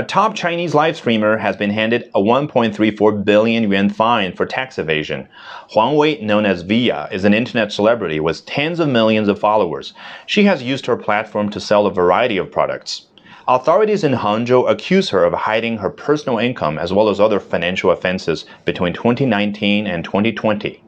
A top Chinese live streamer has been handed a 1.34 billion yuan fine for tax evasion. Huang Wei, known as Viya, is an internet celebrity with tens of millions of followers. She has used her platform to sell a variety of products. Authorities in Hangzhou accuse her of hiding her personal income as well as other financial offenses between 2019 and 2020.